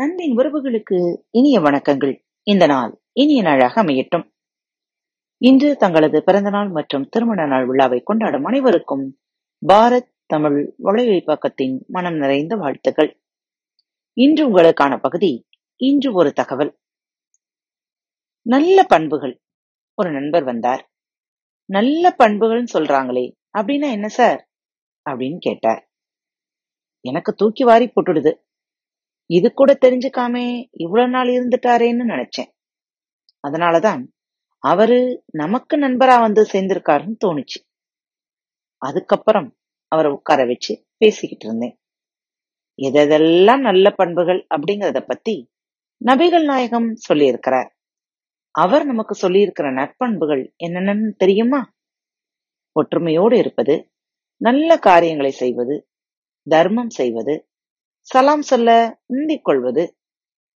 அன்பின் உறவுகளுக்கு இனிய வணக்கங்கள். இந்த நாள் இனிய நாளாக அமையட்டும். இன்று தங்களது பிறந்தநாள் மற்றும் திருமண நாள் விழாவை கொண்டாடும் அனைவருக்கும் பாரத் தமிழ் வலையொலி பக்கத்தின் மனம் நிறைந்த வாழ்த்துக்கள். இன்று உங்களுக்கான பகுதி இன்று ஒரு தகவல். நல்ல பண்புகள். ஒரு நண்பர் வந்தார். நல்ல பண்புகள்னு சொல்றாங்களே அப்படின்னா என்ன சார்? அப்படின்னு கேட்டார். எனக்கு தூக்கி வாரி போட்டுடுது. இது கூட தெரிஞ்சுக்காமே இவ்வளவு நாள் இருந்துட்டாரேன்னு நினைச்சேன். அதனாலதான் அவரு நமக்கு நண்பரா வந்து சேர்ந்திருக்காருன்னு தோணுச்சு. அதுக்கப்புறம் அவரை உட்கார வச்சு பேசிக்கிட்டு இருந்தேன். எதெல்லாம் நல்ல பண்புகள் அப்படிங்கறத பத்தி நபிகள் நாயகம் சொல்லியிருக்கிறார். அவர் நமக்கு சொல்லியிருக்கிற நற்பண்புகள் என்னென்னு தெரியுமா? ஒற்றுமையோடு இருப்பது நல்ல காரியங்களை செய்வது தர்மம் செய்வது சலாம் சொல்ல முந்திக் கொள்வது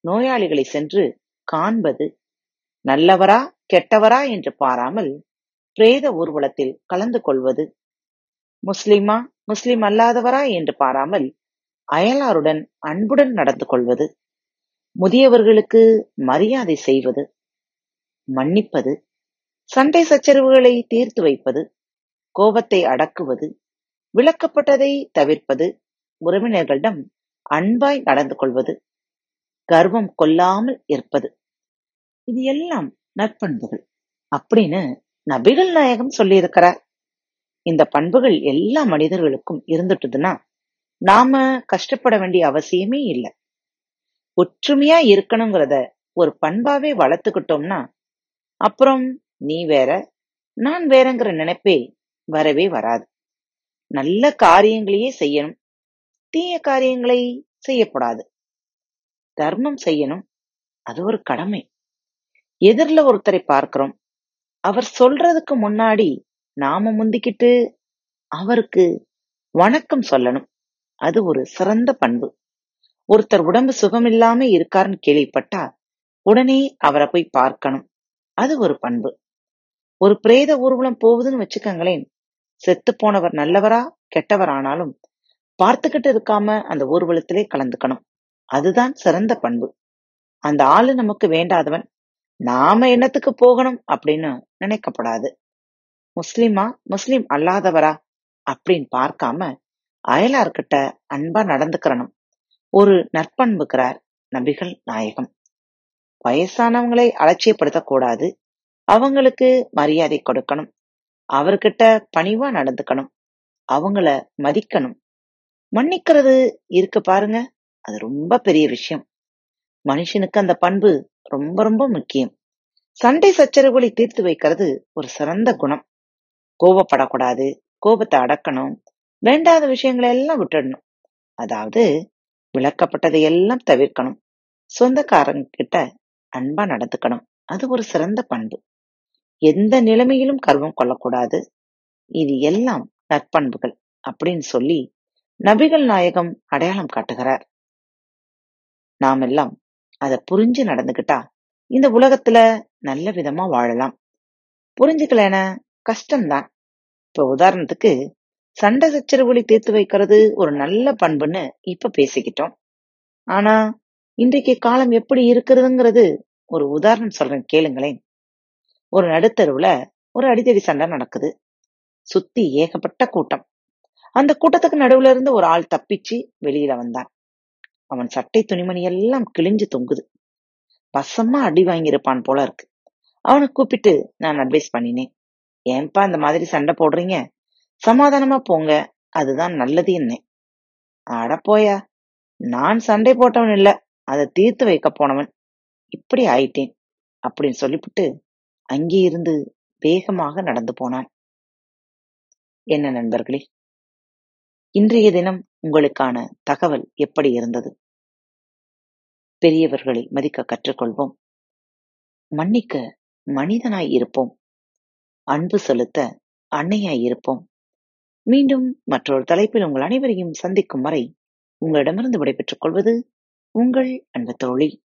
நோயாளிகளை சென்று காண்பது. நல்லவரா கெட்டவரா என்று பாராமல் பிரேத ஊர்வலத்தில் கலந்து கொள்வது. முஸ்லிமா முஸ்லிம் அல்லாதவரா என்று பாராமல் அயலாருடன் அன்புடன் நடந்து கொள்வது. முதியவர்களுக்கு மரியாதை செய்வது. மன்னிப்பது. சண்டை சச்சரவுகளை தீர்த்து வைப்பது. கோபத்தை அடக்குவது. விளக்கப்பட்டதை தவிர்ப்பது. உறவினர்களிடம் அன்பாய் நடந்து கொள்வது கர்வம் கொள்ளாமல் இருப்பது. இது எல்லாம் நற்பண்புகள். அப்படின்னு நபிகள் நாயகம் சொல்லியிருக்கிறார். இந்த பண்புகள் எல்லா மனிதர்களுக்கும் இருந்துட்டுதுன்னா நாம கஷ்டப்பட வேண்டிய அவசியமே இல்லை. ஒற்றுமையா இருக்கணுங்கிறத ஒரு பண்பாவே வளர்த்துக்கிட்டோம்னா அப்புறம் நீ வேற நான் வேறங்கிற நினைப்பே வரவே வராது. நல்ல காரியங்களையே செய்யணும். தீய காரியங்களை செய்யக்கூடாது தர்மம் செய்யணும் அது ஒரு கடமை. எதிரில் ஒருத்தரை பார்க்கிறோம். அவர் சொல்றதுக்கு முன்னாடி நாம முந்திக்கிட்டு அவருக்கு வணக்கம் சொல்லணும். அது ஒரு சிறந்த பண்பு. ஒருத்தர் உடம்பு சுகமில்லாம இருக்காருன்னு கேள்விப்பட்டா உடனே அவரை போய் பார்க்கணும். அது ஒரு பண்பு. ஒரு பிரேத ஊர்வலம் போகுதுன்னு வச்சுக்கோங்களேன். செத்து போனவர் நல்லவரா கெட்டவர் ஆனாலும் பார்த்துக்கிட்டு இருக்காம அந்த ஊர்வலத்திலே கலந்துக்கணும். அதுதான் சிறந்த பண்பு. அந்த ஆளு நமக்கு வேண்டாதவன். நாம என்னத்துக்கு போகணும் அப்படின்னு நினைக்கப்படாது. முஸ்லிமா முஸ்லிம் அல்லாதவரா அப்படின்னு பார்க்காம அயலார்கிட்ட அன்பா நடந்துக்கிறனும் ஒரு நற்பண்புக்கிறார் நபிகள் நாயகம். வயசானவங்களை அலட்சியப்படுத்தக்கூடாது. அவங்களுக்கு மரியாதை கொடுக்கணும். அவர்கிட்ட பணிவா நடந்துக்கணும். அவங்கள மதிக்கணும். மன்னிக்கிறது இருக்கு பாருங்க. அது ரொம்ப பெரிய விஷயம். மனுஷனுக்கு அந்த பண்பு ரொம்ப ரொம்ப முக்கியம். சண்டை சச்சரவுகளை தீர்த்து வைக்கிறது ஒரு சிறந்த குணம். கோபப்படக்கூடாது கோபத்தை அடக்கணும் வேண்டாத விஷயங்களை எல்லாம் விட்டுடணும். அதாவது விளக்கப்பட்டதை எல்லாம் தவிர்க்கணும். சொந்தக்காரங்க கிட்ட அன்பா நடந்துக்கணும். அது ஒரு சிறந்த பண்பு. எந்த நிலைமையிலும் கர்வம் கொள்ளக்கூடாது. இது எல்லாம் நற்பண்புகள் அப்படின்னு சொல்லி நபிகள் நாயகம் அடையாளம் காட்டுகிறார். நாம் எல்லாம் அதை புரிஞ்சு நடந்துகிட்டா இந்த உலகத்துல நல்ல விதமா வாழலாம். புரிஞ்சுக்கலன கஷ்டம்தான். இப்ப உதாரணத்துக்கு சண்டை சச்சரவுகளை தீர்த்து வைக்கிறது ஒரு நல்ல பண்புன்னு இப்ப பேசிக்கிட்டோம். ஆனா இன்றைக்கு காலம் எப்படி இருக்கிறதுங்கிறது ஒரு உதாரணம் சொல்றேன் கேளுங்களேன். ஒரு நடுத்தருவுல ஒரு அடித்தடி சண்டை நடக்குது. சுத்தி ஏகப்பட்ட கூட்டம். அந்த கூட்டத்துக்கு நடுவுல இருந்து ஒரு ஆள் தப்பிச்சு வெளியில வந்தான். அவன் சட்டை துணிமணி எல்லாம் கிழிஞ்சு தொங்குது. பசமா அடி வாங்கியிருப்பான் போல இருக்கு. அவனை கூப்பிட்டு நான் அட்வைஸ் பண்ணினேன். ஏன்பா இந்த மாதிரி சண்டை போடுறீங்க? சமாதானமா போங்க. அதுதான் நல்லது என்ன அட போயா. நான் சண்டை போட்டவன் இல்ல. அதை தீர்த்து வைக்க போனவன். இப்படி ஆயிட்டேன். அப்படின்னு சொல்லிவிட்டு அங்கே இருந்து வேகமாக நடந்து போனான். என்ன நண்பர்களே இன்றைய தினம் உங்களுக்கான தகவல் எப்படி இருந்தது? பெரியவர்களை மதிக்க கற்றுக்கொள்வோம். மன்னிக்க மனிதனாய் இருப்போம். அன்பு செலுத்த அன்னையாய் இருப்போம். மீண்டும் மற்றொரு தலைப்பில் உங்கள் அனைவரையும் சந்திக்கும் வரை உங்களிடமிருந்து விடைபெற்றுக் கொள்வது உங்கள் அன்பு தோழி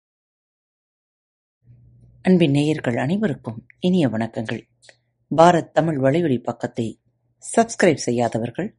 அன்பின் நேயர்கள் அனைவருக்கும் இனிய வணக்கங்கள். பாரத் தமிழ் வலையொலி பக்கத்தை சப்ஸ்கிரைப் செய்யாதவர்கள்